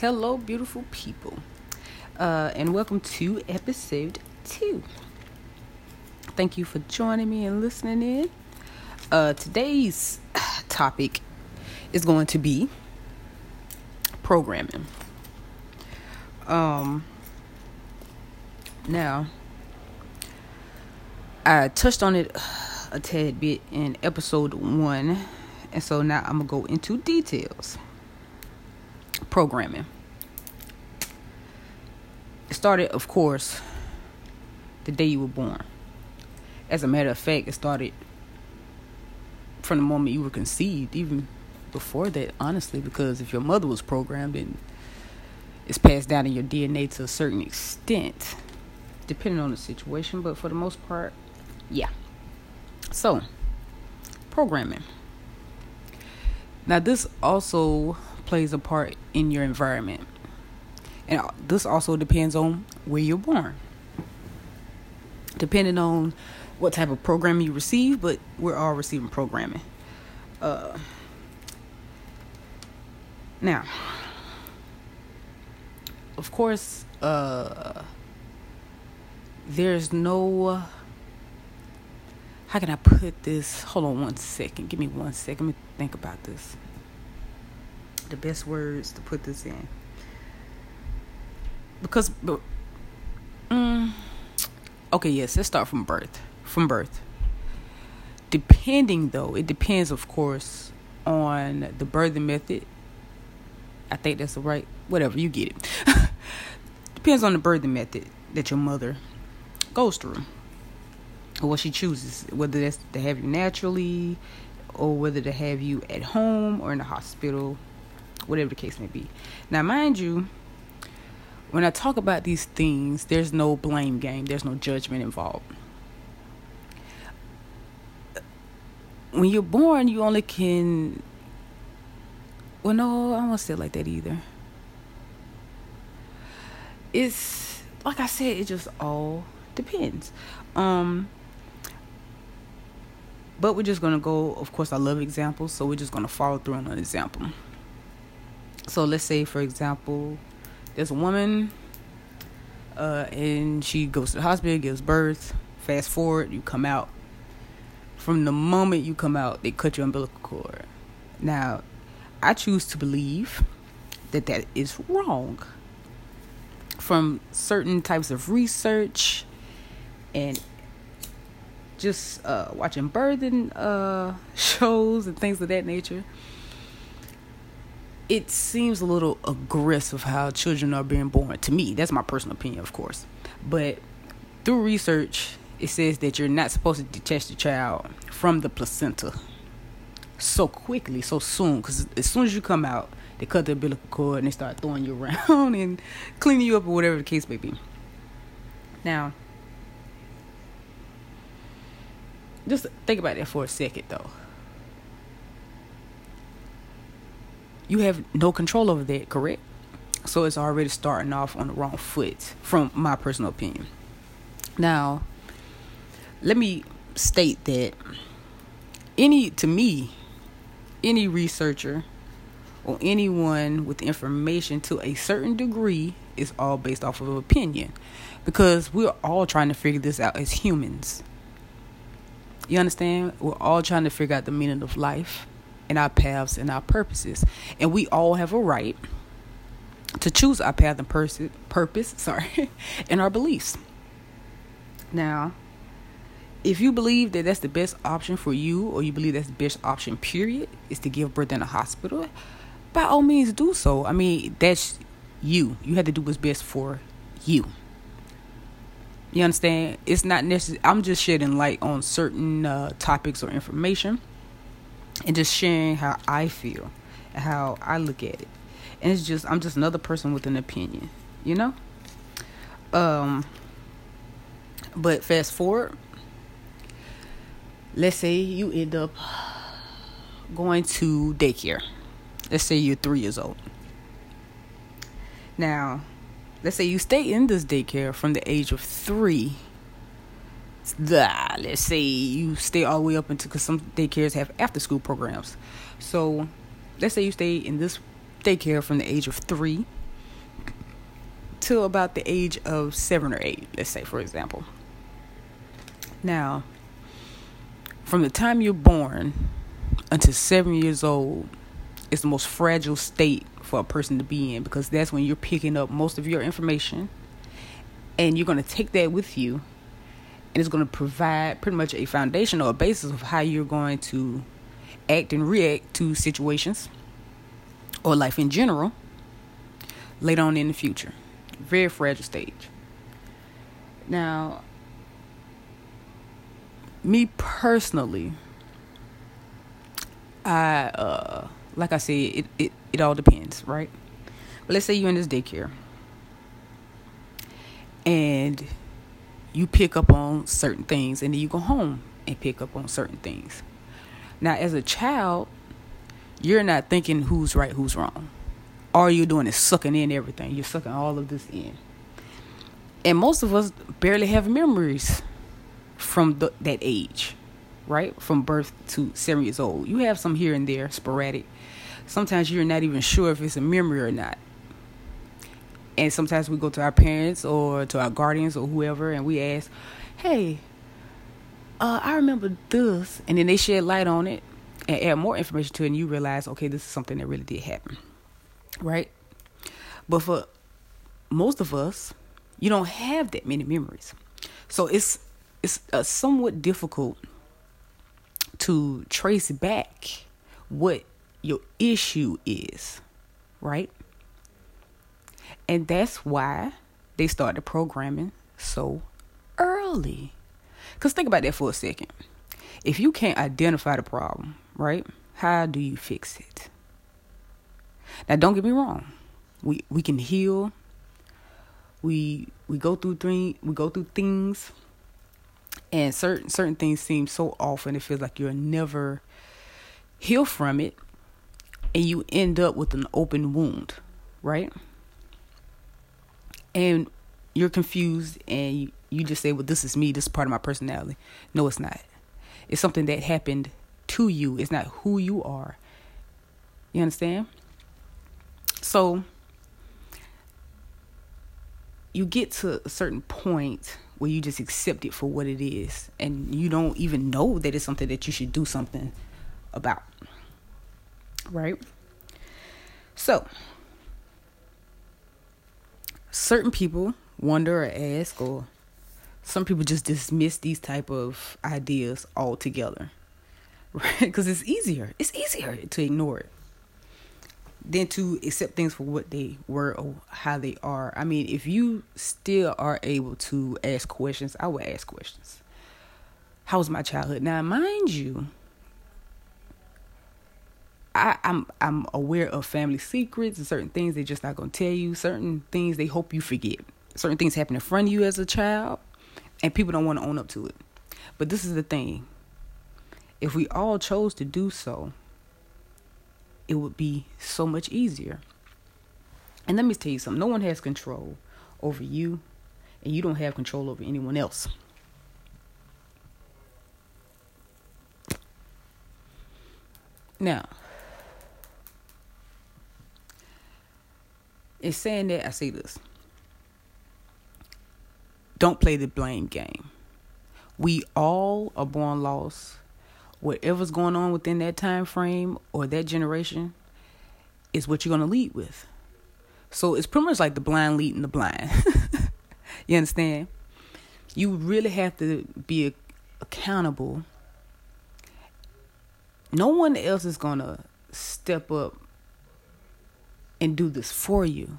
Hello, beautiful people, uh, and welcome to episode two. Thank you for joining me and listening in. Uh, today's topic is going to be programming. Um, now, I touched on it a tad bit in episode one, and so now I'm gonna go into details. Programming. It started, of course, the day you were born. As a matter of fact, it started from the moment you were conceived, even before that, honestly, because if your mother was programmed, then it's passed down in your DNA to a certain extent, depending on the situation, but for the most part, yeah. So, programming. Now, this also plays a part in your environment. And this also depends on where you're born. Depending on what type of program you receive, but we're all receiving programming. Uh, now, of course, uh, there's no how can I put this? Hold on one second. Give me one second. Let me think about this. The best words to put this in. Because, but, mm, okay, yes, let's start from birth. From birth. Depending, though, it depends, of course, on the birthing method. I think that's the right, whatever, you get it. depends on the birthing method that your mother goes through or what she chooses, whether that's to have you naturally or whether to have you at home or in the hospital, whatever the case may be. Now, mind you, when I talk about these things, there's no blame game, there's no judgment involved. When you're born, you only can. Well, no, I won't say it like that either. It's like I said, it just all depends. Um, but we're just gonna go. Of course, I love examples, so we're just gonna follow through on an example. So let's say, for example, there's a woman, uh, and she goes to the hospital, gives birth. Fast forward, you come out. From the moment you come out, they cut your umbilical cord. Now, I choose to believe that that is wrong. From certain types of research and just uh, watching birthing uh, shows and things of that nature, it seems a little aggressive how children are being born. To me, that's my personal opinion, of course. But through research, it says that you're not supposed to detach the child from the placenta so quickly, so soon. Because as soon as you come out, they cut the umbilical cord and they start throwing you around and cleaning you up or whatever the case may be. Now, Just think about that for a second, though. You have no control over that, correct? So it's already starting off on the wrong foot, from my personal opinion. Now, let me state that any, to me, any researcher or anyone with information to a certain degree is all based off of opinion because we're all trying to figure this out as humans. You understand? We're all trying to figure out the meaning of life and our paths and our purposes. And we all have a right to choose our path and pers- purpose, sorry, and our beliefs. Now, if you believe that that's the best option for you or you believe that's the best option period is to give birth in a hospital, by all means do so. I mean, that's you. You have to do what's best for you. You understand? It's not necessary. I'm just shedding light on certain uh, topics or information and just sharing how I feel and how I look at it. And it's just, I'm just another person with an opinion, you know? Um, but fast forward, let's say you end up going to daycare. Let's say you're three years old. Now, let's say you stay in this daycare from the age of three. let's say you stay all the way up until because some daycares have after school programs. So let's say you stay in this daycare from the age of three until about the age of seven or eight, let's say, for example. Now, from the time you're born until seven years old is the most fragile state for a person to be in because that's when you're picking up most of your information and you're going to take that with you and it's going to provide pretty much a foundation or a basis of how you're going to act and react to situations or life in general later on in the future. Very fragile stage. Now, me personally, I uh like I said, it, it, it all depends, right? But let's say you're in this daycare and you pick up on certain things and then you go home and pick up on certain things. Now, as a child, you're not thinking who's right, who's wrong. All you're doing is sucking in everything. You're sucking all of this in. And most of us barely have memories from the, that age, right? From birth to seven years old. You have some here and there, sporadic. Sometimes you're not even sure if it's a memory or not. And sometimes we go to our parents or to our guardians or whoever and we ask, hey, uh, I remember this. And then they shed light on it and add more information to it, and you realize, okay, this is something that really did happen, right? But for most of us, you don't have that many memories, so it's it's uh, somewhat difficult to trace back what your issue is, right? And that's why they started programming so early. Because think about that for a second. If you can't identify the problem, right? How do you fix it? Now, don't get me wrong. We we can heal. We we go through things. We go through things, and certain certain things seem so often it feels like you'll never heal from it, and you end up with an open wound, right? And you're confused, and you, you just say, "Well, this is me. This is part of my personality." No, it's not. It's something that happened to you. It's not who you are. You understand? So you get to a certain point where you just accept it for what it is and you don't even know that it's something that you should do something about. Right? So, certain people wonder or ask or some people just dismiss these type of ideas altogether right? Because it's easier. It's easier to ignore it than to accept things for what they were or how they are. I mean, if you still are able to ask questions, I would ask questions. How was my childhood? Now, mind you, I, I'm I'm aware of family secrets and certain things they're just not gonna tell you. Certain things they hope you forget. Certain things happen in front of you as a child, and people don't want to own up to it. But this is the thing if we all chose to do so, it would be so much easier. And let me tell you something no one has control over you, and you don't have control over anyone else. Now, in saying that, I say this don't play the blame game. We all are born lost whatever's going on within that time frame or that generation is what you're going to lead with. So it's pretty much like the blind leading the blind. you understand? You really have to be accountable. No one else is going to step up and do this for you.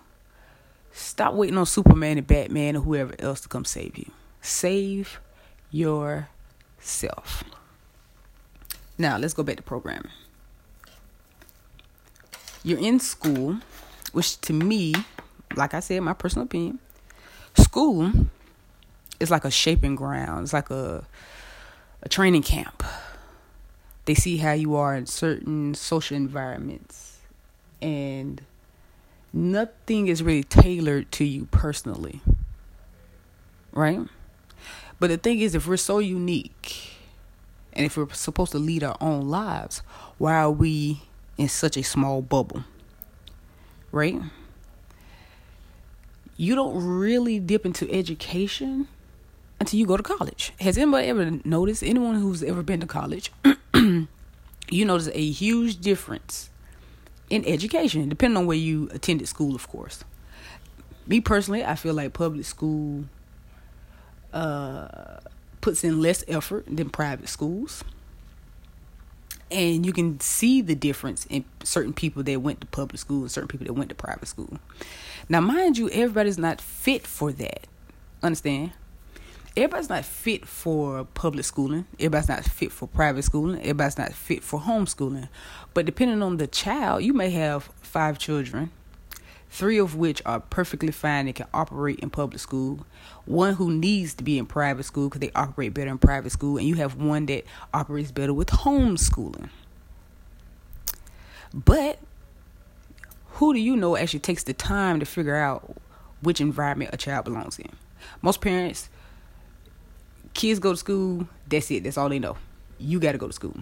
Stop waiting on Superman and Batman or whoever else to come save you. Save yourself. Now, let's go back to programming. You're in school, which to me, like I said, my personal opinion, school is like a shaping ground. It's like a a training camp. They see how you are in certain social environments and nothing is really tailored to you personally. Right? But the thing is if we're so unique and if we're supposed to lead our own lives, why are we in such a small bubble? Right? you don't really dip into education until you go to college. Has anybody ever noticed? Anyone who's ever been to college, you notice a huge difference in education, depending on where you attended school, of course. Me personally, I feel like public school uh, puts in less effort than private schools. And you can see the difference in certain people that went to public school and certain people that went to private school. Now, mind you, everybody's not fit for that. Understand? Everybody's not fit for public schooling. Everybody's not fit for private schooling. Everybody's not fit for homeschooling. But depending on the child, you may have five children three of which are perfectly fine and can operate in public school, one who needs to be in private school because they operate better in private school, and you have one that operates better with homeschooling. But who do you know actually takes the time to figure out which environment a child belongs in? Most parents, kids go to school, that's it, that's all they know. You got to go to school.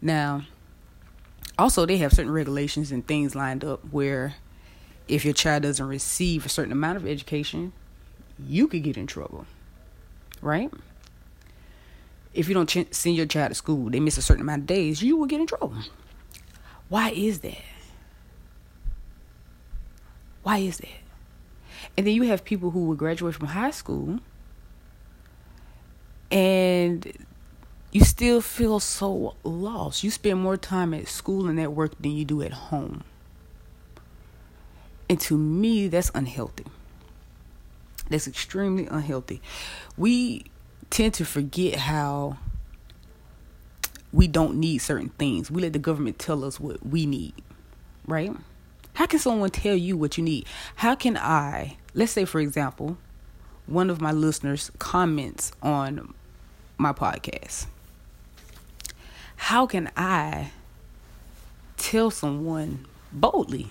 Now, also, they have certain regulations and things lined up where if your child doesn't receive a certain amount of education, you could get in trouble, right? If you don't ch- send your child to school, they miss a certain amount of days, you will get in trouble. Why is that? Why is that? And then you have people who will graduate from high school and you still feel so lost. You spend more time at school and at work than you do at home. And to me, that's unhealthy. That's extremely unhealthy. We tend to forget how we don't need certain things. We let the government tell us what we need, right? How can someone tell you what you need? How can I, let's say, for example, one of my listeners comments on my podcast. How can I tell someone boldly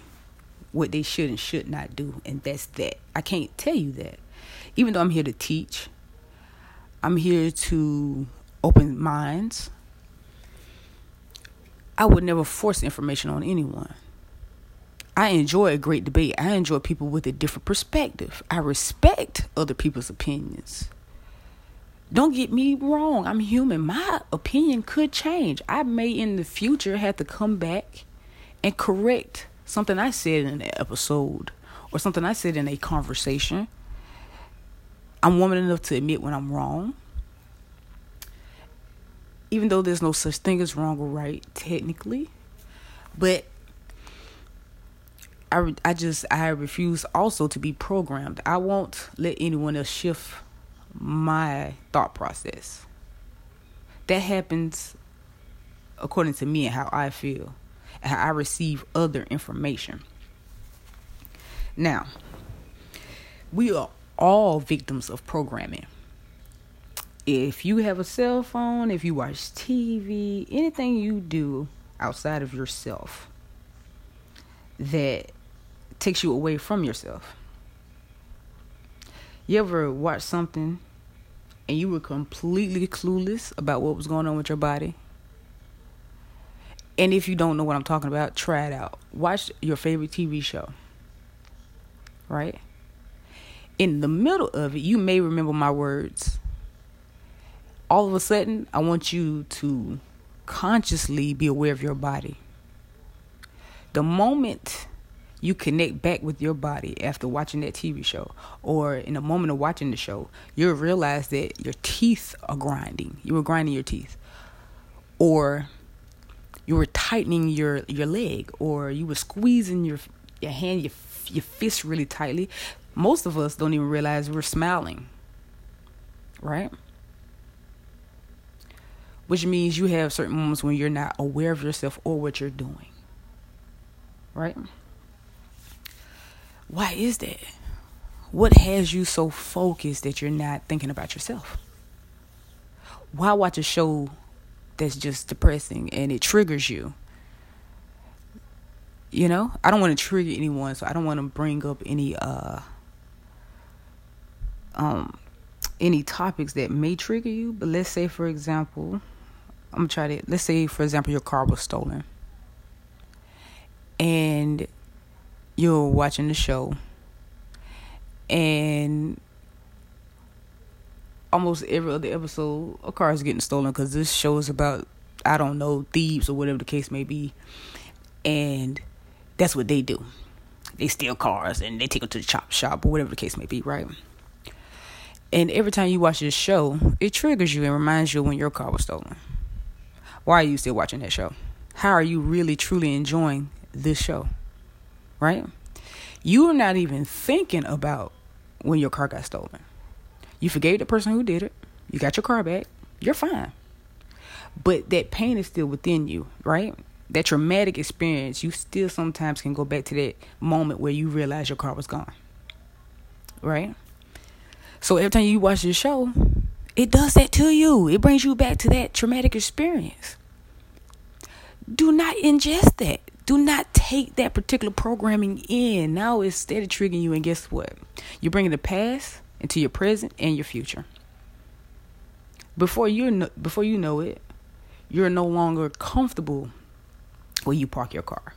what they should and should not do, and that's that. I can't tell you that. Even though I'm here to teach, I'm here to open minds. I would never force information on anyone. I enjoy a great debate. I enjoy people with a different perspective. I respect other people's opinions. Don't get me wrong, I'm human. My opinion could change. I may in the future have to come back and correct something I said in an episode or something I said in a conversation. I'm woman enough to admit when I'm wrong. Even though there's no such thing as wrong or right, technically. But I, I just, I refuse also to be programmed. I won't let anyone else shift my thought process. That happens according to me and how I feel and how I receive other information. Now, we are all victims of programming. If you have a cell phone, if you watch TV, anything you do outside of yourself that takes you away from yourself. You ever watch something and you were completely clueless about what was going on with your body? And if you don't know what I'm talking about, try it out. Watch your favorite TV show. Right? In the middle of it, you may remember my words. All of a sudden, I want you to consciously be aware of your body. The moment you connect back with your body after watching that TV show, or in a moment of watching the show, you'll realize that your teeth are grinding. You were grinding your teeth. Or you were tightening your your leg or you were squeezing your your hand your your fist really tightly most of us don't even realize we're smiling right which means you have certain moments when you're not aware of yourself or what you're doing right why is that what has you so focused that you're not thinking about yourself why watch a show that's just depressing and it triggers you. You know, I don't want to trigger anyone, so I don't want to bring up any uh um any topics that may trigger you. But let's say, for example, I'm gonna try to. Let's say, for example, your car was stolen, and you're watching the show, and almost every other episode, a car is getting stolen because this show is about I don't know thieves or whatever the case may be, and that's what they do. They steal cars and they take them to the chop shop or whatever the case may be, right? And every time you watch this show, it triggers you and reminds you when your car was stolen. Why are you still watching that show? How are you really truly enjoying this show? Right? You are not even thinking about when your car got stolen. You forgave the person who did it. You got your car back. You're fine. But that pain is still within you, right? That traumatic experience, you still sometimes can go back to that moment where you realize your car was gone. Right? So every time you watch this show, it does that to you. It brings you back to that traumatic experience. Do not ingest that. Do not take that particular programming in. Now it's steady triggering you, and guess what? You're bringing the past into your present and your future. Before you know, before you know it, you're no longer comfortable where you park your car.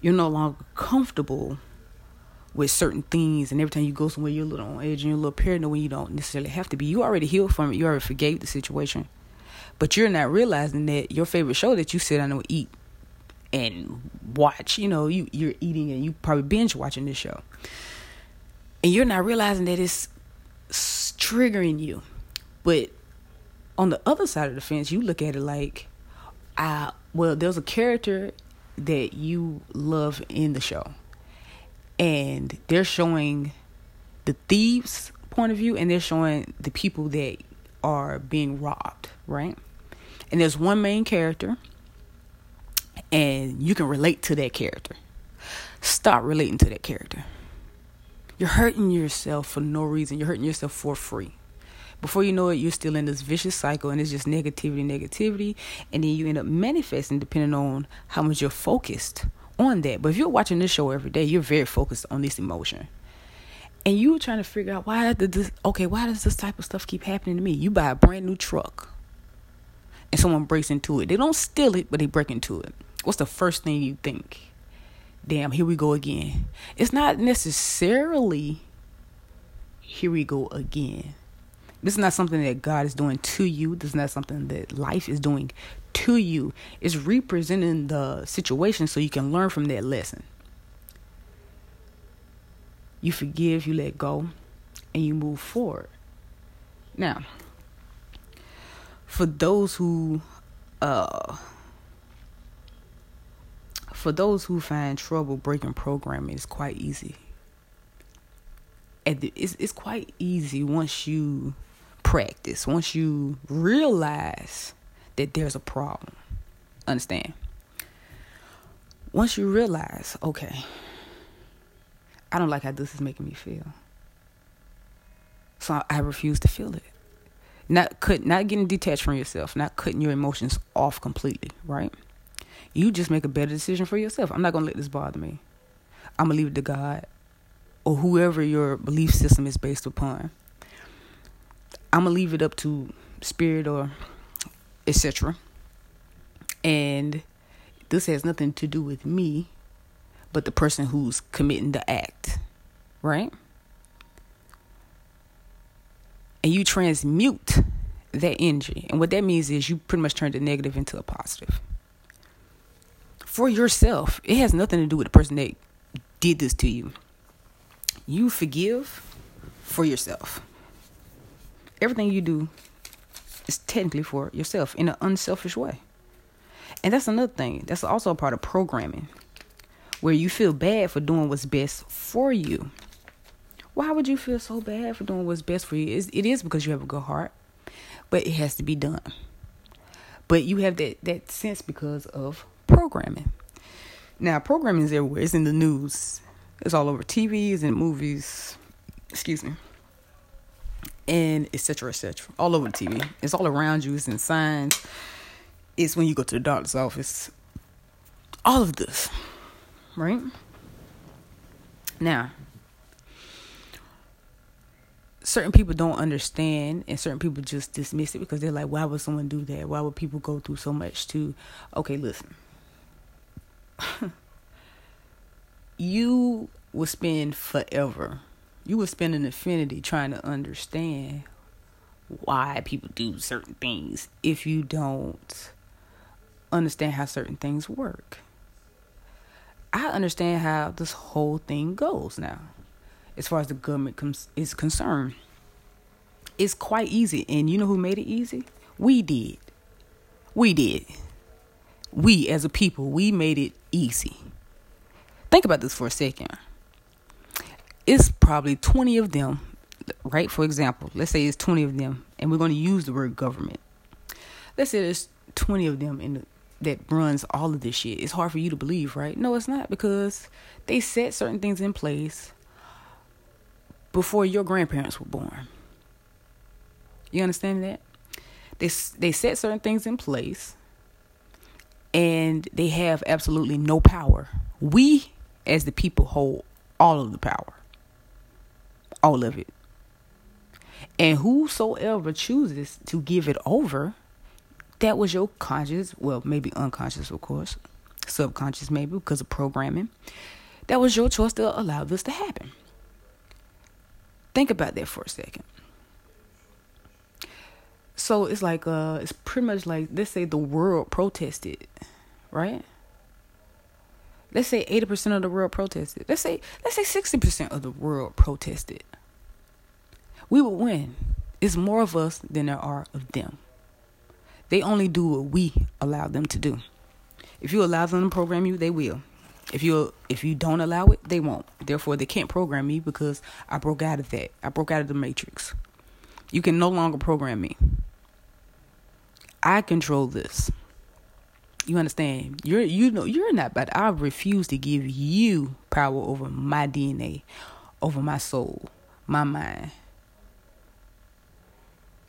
You're no longer comfortable with certain things, and every time you go somewhere, you're a little on edge and you're a little paranoid when you don't necessarily have to be. You already healed from it. You already forgave the situation, but you're not realizing that your favorite show that you sit down and eat and watch. You know, you you're eating and you probably binge watching this show, and you're not realizing that it's triggering you. But on the other side of the fence, you look at it like, ah, well, there's a character that you love in the show and they're showing the thieves' point of view and they're showing the people that are being robbed, right? And there's one main character, and you can relate to that character. Stop relating to that character. You're hurting yourself for no reason. You're hurting yourself for free. Before you know it, you're still in this vicious cycle, and it's just negativity, negativity, and then you end up manifesting depending on how much you're focused on that. But if you're watching this show every day, you're very focused on this emotion. And you're trying to figure out why did this okay, why does this type of stuff keep happening to me? You buy a brand new truck and someone breaks into it. They don't steal it, but they break into it. What's the first thing you think? Damn, here we go again. It's not necessarily here we go again. This is not something that God is doing to you. This is not something that life is doing to you. It's representing the situation so you can learn from that lesson. You forgive, you let go, and you move forward. Now, for those who uh for those who find trouble breaking programming, it's quite easy. It's, it's quite easy once you practice, once you realize that there's a problem. Understand? Once you realize, okay, I don't like how this is making me feel. So I refuse to feel it. Not cut not getting detached from yourself, not cutting your emotions off completely, right? You just make a better decision for yourself. I'm not gonna let this bother me. I'm gonna leave it to God or whoever your belief system is based upon. I'm gonna leave it up to spirit or etc. And this has nothing to do with me, but the person who's committing the act, right? And you transmute that energy. And what that means is you pretty much turn the negative into a positive. For yourself, it has nothing to do with the person that did this to you. You forgive for yourself. Everything you do is technically for yourself in an unselfish way. And that's another thing. That's also a part of programming where you feel bad for doing what's best for you. Why would you feel so bad for doing what's best for you? It is because you have a good heart, but it has to be done. But you have that, that sense because of programming. Now, programming is everywhere. It's in the news. It's all over TVs and movies. Excuse me and etc. etc. All over the TV. It's all around you. It's in signs. It's when you go to the doctor's office. All of this, right? Now, certain people don't understand, and certain people just dismiss it because they're like, "Why would someone do that? Why would people go through so much to?" Okay, listen. you will spend forever you will spend an infinity trying to understand why people do certain things if you don't understand how certain things work. I understand how this whole thing goes now, as far as the government comes, is concerned. It's quite easy, and you know who made it easy? We did. We did. We, as a people, we made it easy. Think about this for a second. It's probably 20 of them, right? For example, let's say it's 20 of them, and we're going to use the word government. Let's say there's 20 of them in the, that runs all of this shit. It's hard for you to believe, right? No, it's not because they set certain things in place before your grandparents were born. You understand that? They they set certain things in place and they have absolutely no power. We as the people hold all of the power. All of it. And whosoever chooses to give it over, that was your conscious, well, maybe unconscious, of course, subconscious, maybe because of programming. That was your choice to allow this to happen. Think about that for a second. So it's like, uh, it's pretty much like, let's say the world protested, right? Let's say 80% of the world protested. Let's say, let's say 60% of the world protested we would win. It's more of us than there are of them. They only do what we allow them to do. If you allow them to program you, they will. If you if you don't allow it, they won't. Therefore, they can't program me because I broke out of that. I broke out of the matrix. You can no longer program me. I control this. You understand? You're you know you're not but I refuse to give you power over my DNA, over my soul, my mind,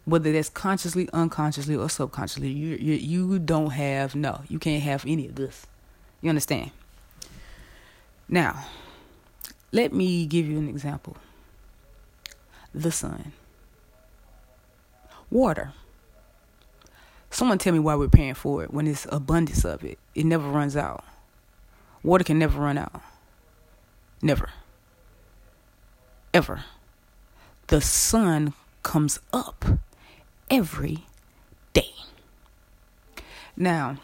whether that's consciously, unconsciously, or subconsciously. You, you you don't have no. You can't have any of this. You understand? Now, let me give you an example. The sun, water. Someone tell me why we're paying for it when it's abundance of it. It never runs out. Water can never run out. Never. Ever. The sun comes up every day. Now,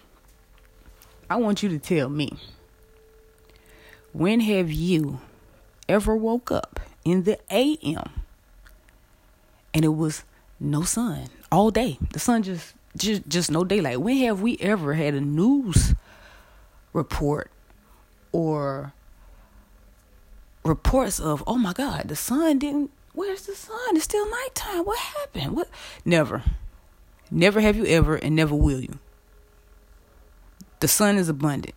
I want you to tell me when have you ever woke up in the AM and it was no sun all day? The sun just just just no daylight. When have we ever had a news report or reports of oh my god, the sun didn't Where's the sun? It's still nighttime. What happened? What? Never. Never have you ever, and never will you. The sun is abundant.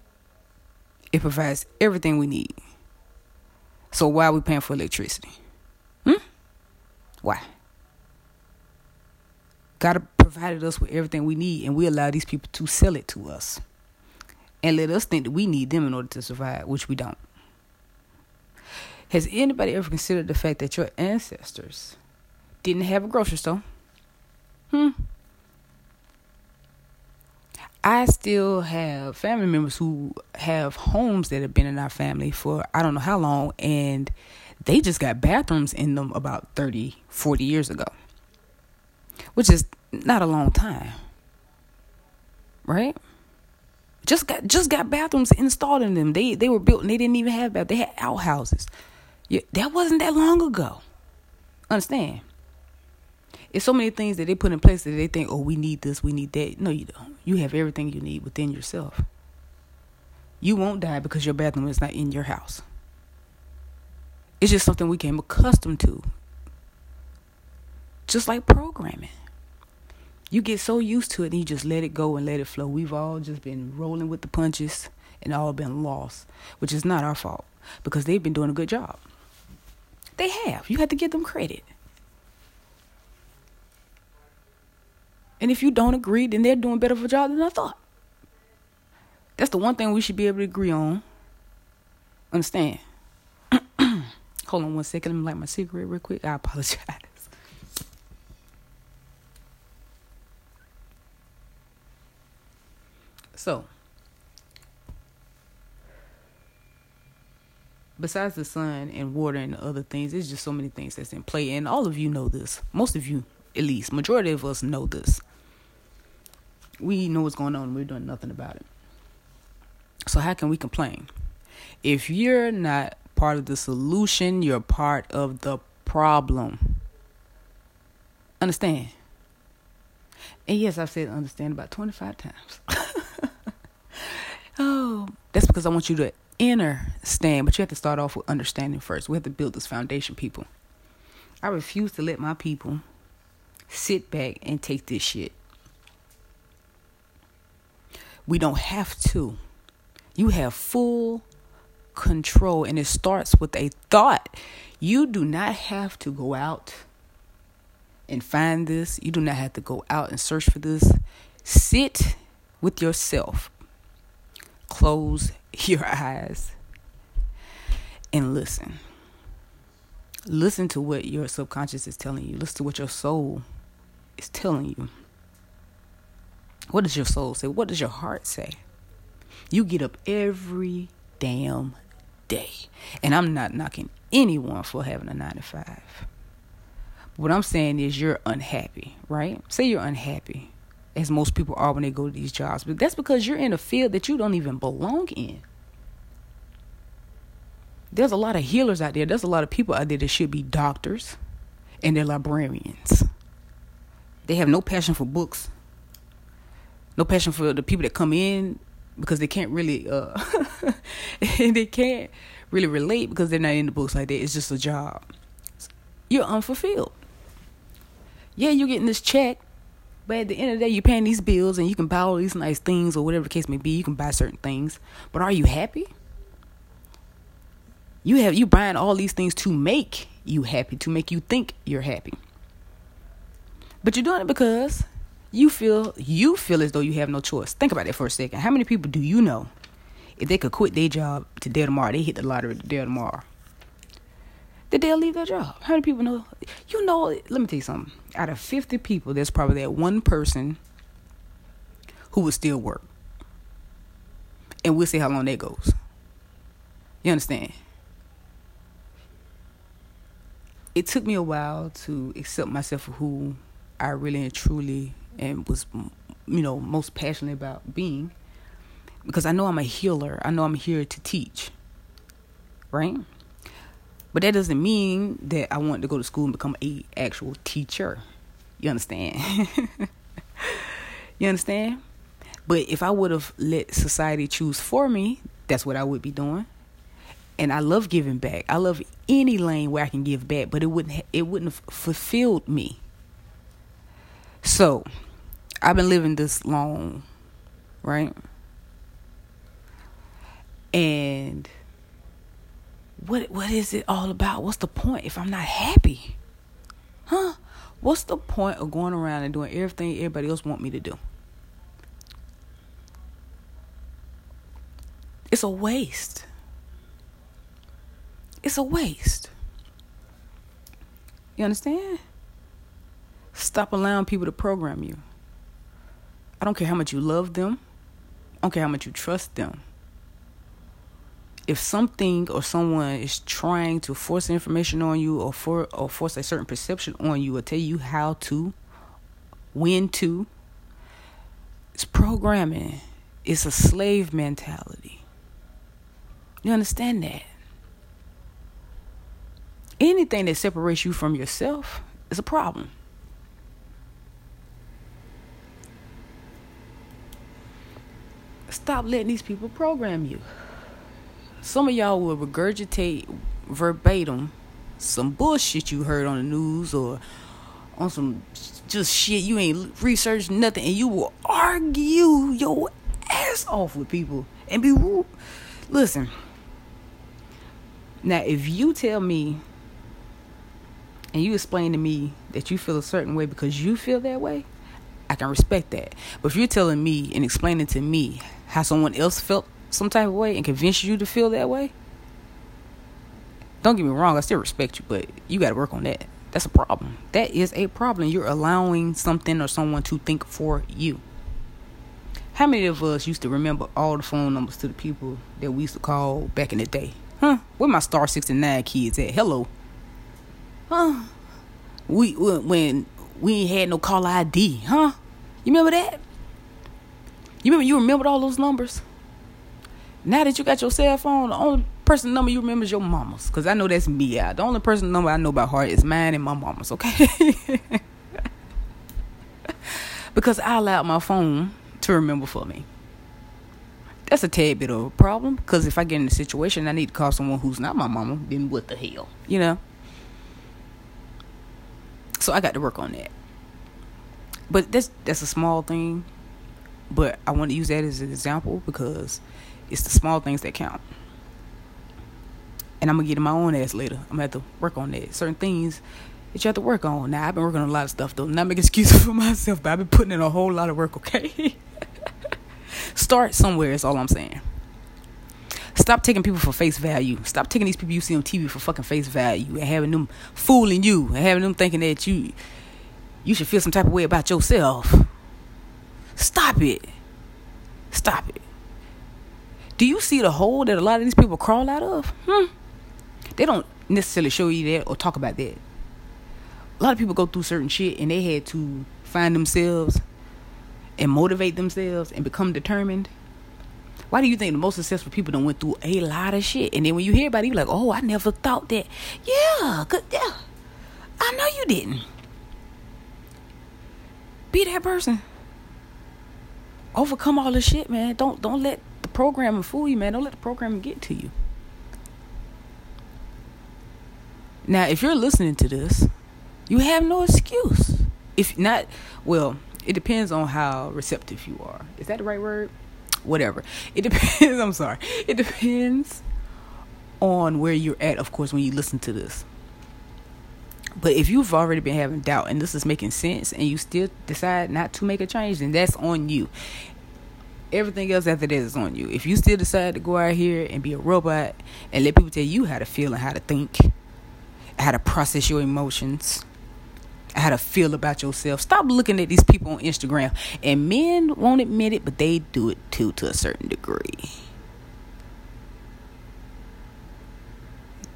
It provides everything we need. So why are we paying for electricity? Hmm? Why? God provided us with everything we need, and we allow these people to sell it to us. And let us think that we need them in order to survive, which we don't. Has anybody ever considered the fact that your ancestors didn't have a grocery store? Hmm. I still have family members who have homes that have been in our family for I don't know how long, and they just got bathrooms in them about 30, 40 years ago, which is not a long time, right? Just got just got bathrooms installed in them. They they were built and they didn't even have bathrooms. They had outhouses. Yeah, that wasn't that long ago. Understand? It's so many things that they put in place that they think, oh, we need this, we need that. No, you don't. You have everything you need within yourself. You won't die because your bathroom is not in your house. It's just something we came accustomed to. Just like programming. You get so used to it and you just let it go and let it flow. We've all just been rolling with the punches and all been lost, which is not our fault because they've been doing a good job. They have. You have to give them credit. And if you don't agree, then they're doing better of a job than I thought. That's the one thing we should be able to agree on. Understand? Hold on one second. Let me light my cigarette real quick. I apologize. So, besides the sun and water and other things, there's just so many things that's in play. And all of you know this. Most of you, at least, majority of us know this. We know what's going on. We're doing nothing about it. So how can we complain? If you're not part of the solution, you're part of the problem. Understand? And yes, I've said understand about 25 times. oh, that's because I want you to understand, but you have to start off with understanding first. We have to build this foundation, people. I refuse to let my people sit back and take this shit. We don't have to. You have full control, and it starts with a thought. You do not have to go out and find this, you do not have to go out and search for this. Sit with yourself, close your eyes, and listen. Listen to what your subconscious is telling you, listen to what your soul is telling you. What does your soul say? What does your heart say? You get up every damn day. And I'm not knocking anyone for having a nine to five. What I'm saying is you're unhappy, right? Say you're unhappy, as most people are when they go to these jobs, but that's because you're in a field that you don't even belong in. There's a lot of healers out there. There's a lot of people out there that should be doctors and they're librarians. They have no passion for books, no passion for the people that come in because they can't really uh they can't really relate because they're not in the books like that. It's just a job. You're unfulfilled. Yeah, you're getting this check, but at the end of the day, you're paying these bills and you can buy all these nice things or whatever the case may be. You can buy certain things, but are you happy? You have you buying all these things to make you happy, to make you think you're happy. But you're doing it because you feel you feel as though you have no choice. Think about that for a second. How many people do you know if they could quit their job today or tomorrow, they hit the lottery today or tomorrow? They'll leave their job. How many people know? You know, let me tell you something. Out of 50 people, there's probably that one person who would still work. And we'll see how long that goes. You understand? It took me a while to accept myself for who I really and truly and was you know most passionate about being because I know I'm a healer. I know I'm here to teach. Right? But that doesn't mean that I want to go to school and become a actual teacher. You understand? you understand? But if I would have let society choose for me, that's what I would be doing. And I love giving back. I love any lane where I can give back, but it wouldn't it wouldn't have fulfilled me. So, I've been living this long, right? And what what is it all about? What's the point if I'm not happy? Huh? What's the point of going around and doing everything everybody else want me to do? It's a waste. It's a waste. You understand? Stop allowing people to program you. I don't care how much you love them. I don't care how much you trust them. If something or someone is trying to force information on you or for or force a certain perception on you or tell you how to, when to, it's programming. It's a slave mentality. You understand that? Anything that separates you from yourself is a problem. Stop letting these people program you. Some of y'all will regurgitate verbatim some bullshit you heard on the news or on some just shit you ain't researched nothing and you will argue your ass off with people and be rude. Listen. Now if you tell me and you explain to me that you feel a certain way because you feel that way, I can respect that. But if you're telling me and explaining to me how someone else felt some type of way and convince you to feel that way, don't get me wrong, I still respect you, but you got to work on that. That's a problem. That is a problem. You're allowing something or someone to think for you. How many of us used to remember all the phone numbers to the people that we used to call back in the day? Huh? Where my Star 69 kids at? Hello. Huh? We when we ain't had no call ID, huh? You remember that? You remember you remembered all those numbers? Now that you got your cell phone, the only person number you remember is your mama's. Cause I know that's me out. The only person number I know by heart is mine and my mama's, okay? because I allowed my phone to remember for me. That's a tad bit of a problem because if I get in a situation I need to call someone who's not my mama, then what the hell, you know? So I got to work on that. But that's that's a small thing, but I want to use that as an example because it's the small things that count. And I'm gonna get in my own ass later. I'm gonna have to work on that. Certain things that you have to work on. Now I've been working on a lot of stuff though. Not make excuses for myself, but I've been putting in a whole lot of work, okay? Start somewhere is all I'm saying. Stop taking people for face value. Stop taking these people you see on TV for fucking face value and having them fooling you and having them thinking that you you should feel some type of way about yourself. Stop it. Stop it. Do you see the hole that a lot of these people crawl out of? Hmm. They don't necessarily show you that or talk about that. A lot of people go through certain shit and they had to find themselves and motivate themselves and become determined. Why do you think the most successful people don't went through a lot of shit? And then when you hear about it, you're like, oh, I never thought that. Yeah, good, yeah. I know you didn't. Be that person. Overcome all the shit, man. Don't don't let the programming fool you, man. Don't let the programming get to you. Now, if you're listening to this, you have no excuse. If not, well, it depends on how receptive you are. Is that the right word? Whatever. It depends. I'm sorry. It depends on where you're at, of course, when you listen to this. But if you've already been having doubt and this is making sense and you still decide not to make a change, then that's on you. Everything else after that is on you. If you still decide to go out here and be a robot and let people tell you how to feel and how to think, how to process your emotions, how to feel about yourself. Stop looking at these people on Instagram. And men won't admit it, but they do it too to a certain degree.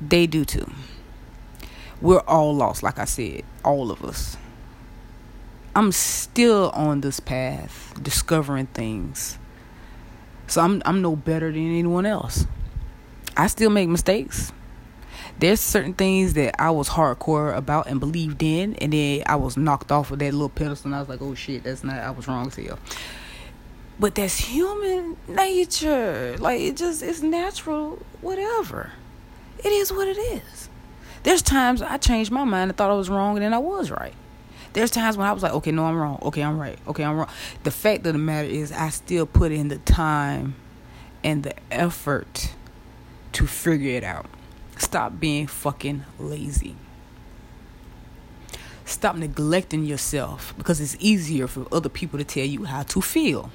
They do too. We're all lost, like I said, all of us. I'm still on this path, discovering things. So I'm I'm no better than anyone else. I still make mistakes there's certain things that I was hardcore about and believed in, and then I was knocked off of that little pedestal, and I was like, oh shit, that's not, I was wrong as. But that's human nature. Like, it just, it's natural, whatever. It is what it is. There's times I changed my mind and thought I was wrong, and then I was right. There's times when I was like, okay, no, I'm wrong. Okay, I'm right. Okay, I'm wrong. The fact of the matter is, I still put in the time and the effort to figure it out. Stop being fucking lazy. Stop neglecting yourself because it's easier for other people to tell you how to feel.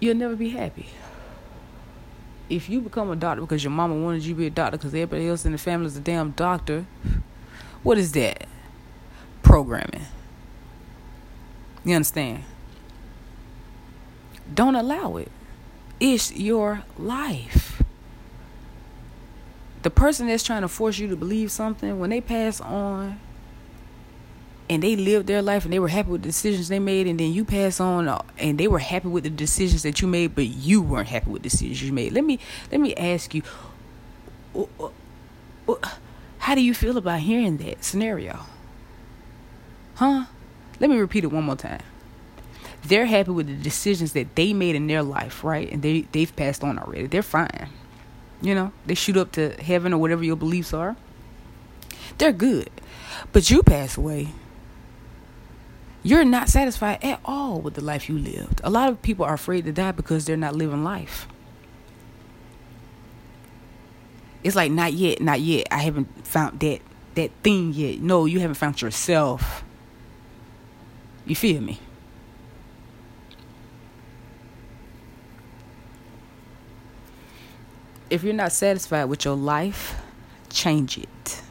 You'll never be happy. If you become a doctor because your mama wanted you to be a doctor because everybody else in the family is a damn doctor, what is that? Programming. You understand? Don't allow it. It's your life. The person that's trying to force you to believe something, when they pass on and they lived their life and they were happy with the decisions they made, and then you pass on uh, and they were happy with the decisions that you made, but you weren't happy with the decisions you made. Let me let me ask you, how do you feel about hearing that scenario? Huh? Let me repeat it one more time they're happy with the decisions that they made in their life, right? And they they've passed on already. They're fine. You know, they shoot up to heaven or whatever your beliefs are. They're good. But you pass away. You're not satisfied at all with the life you lived. A lot of people are afraid to die because they're not living life. It's like not yet, not yet. I haven't found that that thing yet. No, you haven't found yourself. You feel me? if you're not satisfied with your life, change it.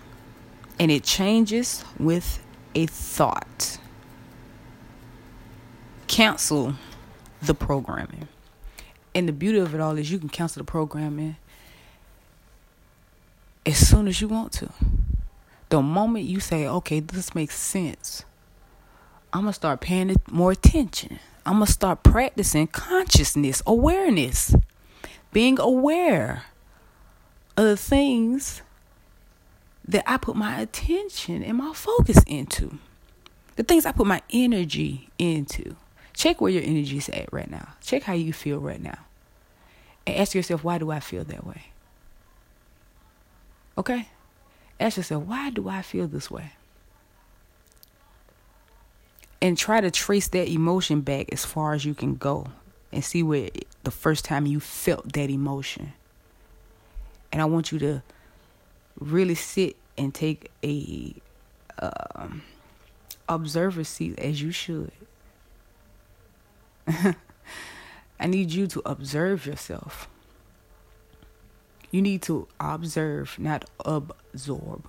And it changes with a thought. Cancel the programming. And the beauty of it all is you can cancel the programming as soon as you want to. The moment you say, okay, this makes sense, I'm going to start paying more attention. I'm going to start practicing consciousness, awareness, being aware of the things that I put my attention and my focus into, the things I put my energy into. Check where your energy is at right now. Check how you feel right now. And ask yourself, why do I feel that way? Okay? Ask yourself, why do I feel this way? And try to trace that emotion back as far as you can go and see where the first time you felt that emotion. And I want you to really sit and take a um, observer seat as you should. I need you to observe yourself. You need to observe, not absorb.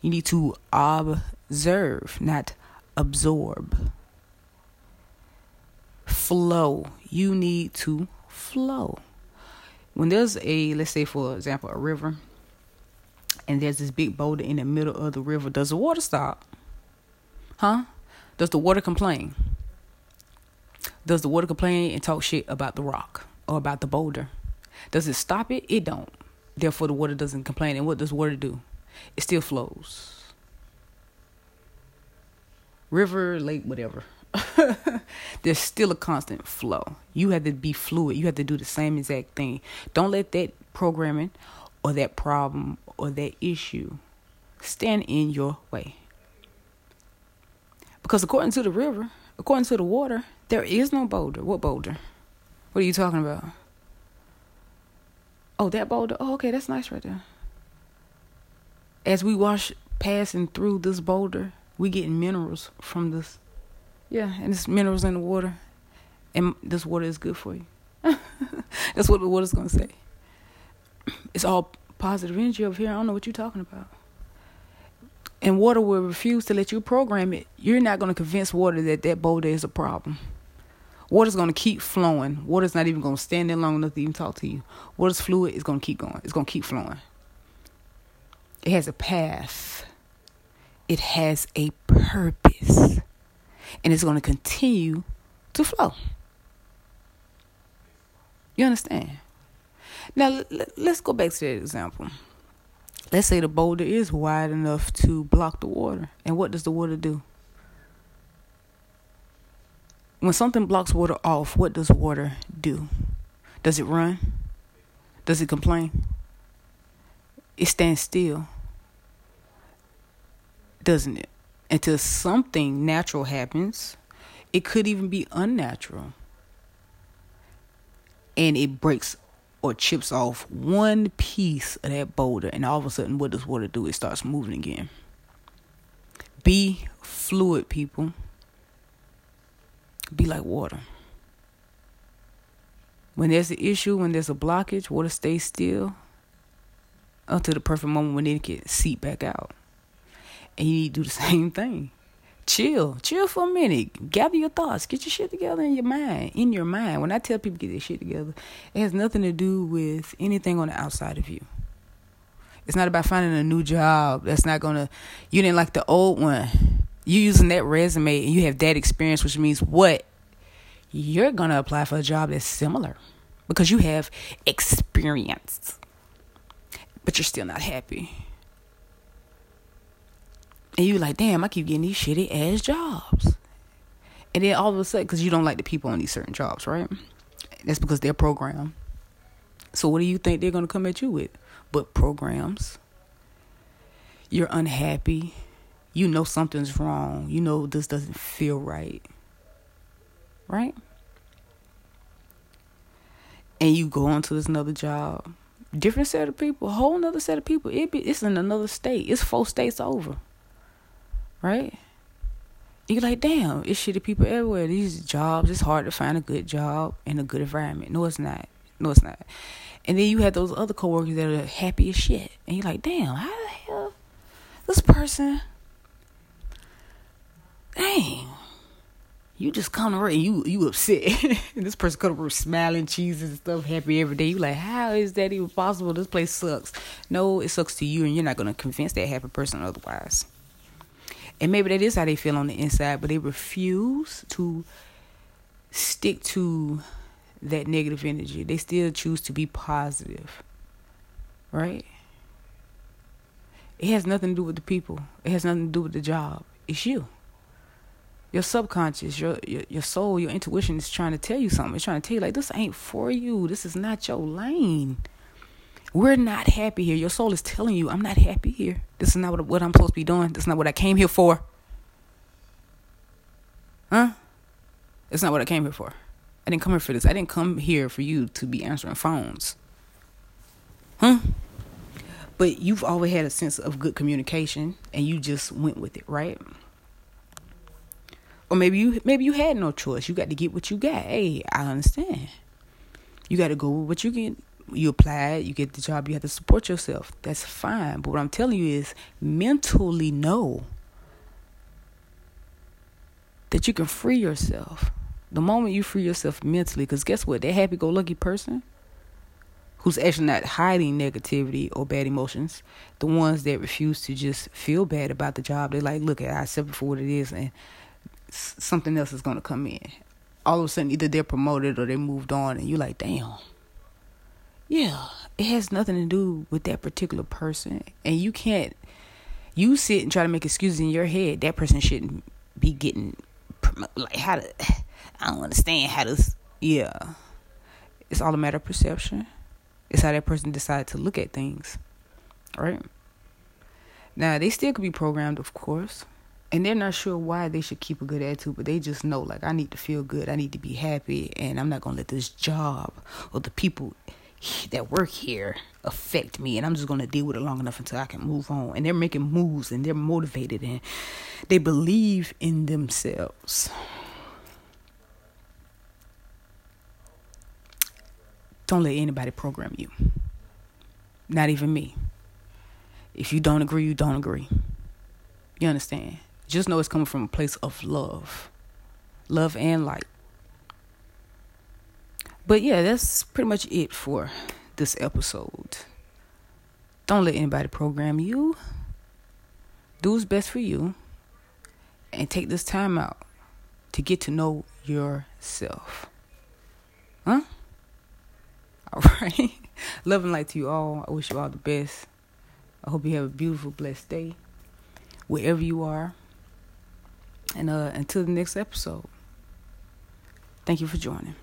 You need to observe, not absorb. Flow. You need to flow. When there's a, let's say, for example, a river, and there's this big boulder in the middle of the river, does the water stop? Huh? Does the water complain? Does the water complain and talk shit about the rock or about the boulder? Does it stop it? It don't. Therefore, the water doesn't complain. And what does water do? It still flows. River, lake, whatever. There's still a constant flow. You have to be fluid. You have to do the same exact thing. Don't let that programming or that problem or that issue stand in your way. Because according to the river, according to the water, there is no boulder. What boulder? What are you talking about? Oh, that boulder. Oh, okay, that's nice right there. As we wash passing through this boulder, we getting minerals from this. Yeah, and it's minerals in the water, and this water is good for you. that's what the water's gonna say. It's all positive energy over here. I don't know what you're talking about. And water will refuse to let you program it. You're not gonna convince water that that boulder is a problem. Water's gonna keep flowing. Water's not even gonna stand there long enough to even talk to you. Water's fluid. It's gonna keep going. It's gonna keep flowing. It has a path. It has a purpose, and it's gonna continue to flow. You understand? Now let's go back to that example. Let's say the boulder is wide enough to block the water, and what does the water do? When something blocks water off, what does water do? Does it run? Does it complain? It stands still, doesn't it? Until something natural happens, it could even be unnatural, and it breaks or chips off one piece of that boulder, and all of a sudden, what does water do? It starts moving again. Be fluid, people be like water. When there's an issue, when there's a blockage, water stays still until the perfect moment when it can seep back out. And you need to do the same thing. Chill. Chill for a minute. Gather your thoughts. Get your shit together in your mind. In your mind. When I tell people get their shit together, it has nothing to do with anything on the outside of you. It's not about finding a new job. That's not gonna you didn't like the old one you using that resume and you have that experience, which means what? You're gonna apply for a job that's similar because you have experience, but you're still not happy. And you like, damn, I keep getting these shitty ass jobs. And then all of a sudden, because you don't like the people on these certain jobs, right? That's because they're programmed. So what do you think they're gonna come at you with? But programs. You're unhappy you know something's wrong. You know this doesn't feel right. Right? And you go on to this another job. Different set of people, whole another set of people. It be, it's in another state. It's four states over. Right? You're like, damn, it's shitty people everywhere. These jobs, it's hard to find a good job in a good environment. No, it's not. No, it's not. And then you have those other coworkers that are happy as shit. And you're like, damn, how the hell this person dang, You just come to and you you upset. and this person come to smiling, cheesing and stuff, happy every day. You like, how is that even possible? This place sucks. No, it sucks to you, and you're not gonna convince that happy person otherwise. And maybe that is how they feel on the inside, but they refuse to stick to that negative energy. They still choose to be positive. Right? It has nothing to do with the people. It has nothing to do with the job. It's you your subconscious, your, your your soul, your intuition is trying to tell you something. It's trying to tell you like this ain't for you. This is not your lane. We're not happy here. Your soul is telling you, I'm not happy here. This is not what, what I'm supposed to be doing. This is not what I came here for. Huh? It's not what I came here for. I didn't come here for this. I didn't come here for you to be answering phones. Huh? But you've always had a sense of good communication and you just went with it, right? Or maybe you maybe you had no choice. You got to get what you got. Hey, I understand. You got to go with what you get. You apply, you get the job, you have to support yourself. That's fine. But what I'm telling you is mentally know that you can free yourself. The moment you free yourself mentally, because guess what? That happy go lucky person who's actually not hiding negativity or bad emotions, the ones that refuse to just feel bad about the job, they're like, look, I accept it for what it is and something else is going to come in. All of a sudden, either they're promoted or they moved on, and you're like, damn. Yeah, it has nothing to do with that particular person. And you can't, you sit and try to make excuses in your head. That person shouldn't be getting, like, how to, I don't understand how to, yeah. It's all a matter of perception. It's how that person decided to look at things, right? Now, they still could be programmed, of course and they're not sure why they should keep a good attitude, but they just know like I need to feel good, I need to be happy, and I'm not gonna let this job or the people that work here affect me, and I'm just gonna deal with it long enough until I can move on. And they're making moves, and they're motivated, and they believe in themselves. Don't let anybody program you. Not even me. If you don't agree, you don't agree. You understand? Just know it's coming from a place of love, love and light. But yeah, that's pretty much it for this episode. Don't let anybody program you. Do what's best for you. And take this time out to get to know yourself. Huh? All right. Love and light to you all. I wish you all the best. I hope you have a beautiful, blessed day wherever you are. And uh, until the next episode, thank you for joining.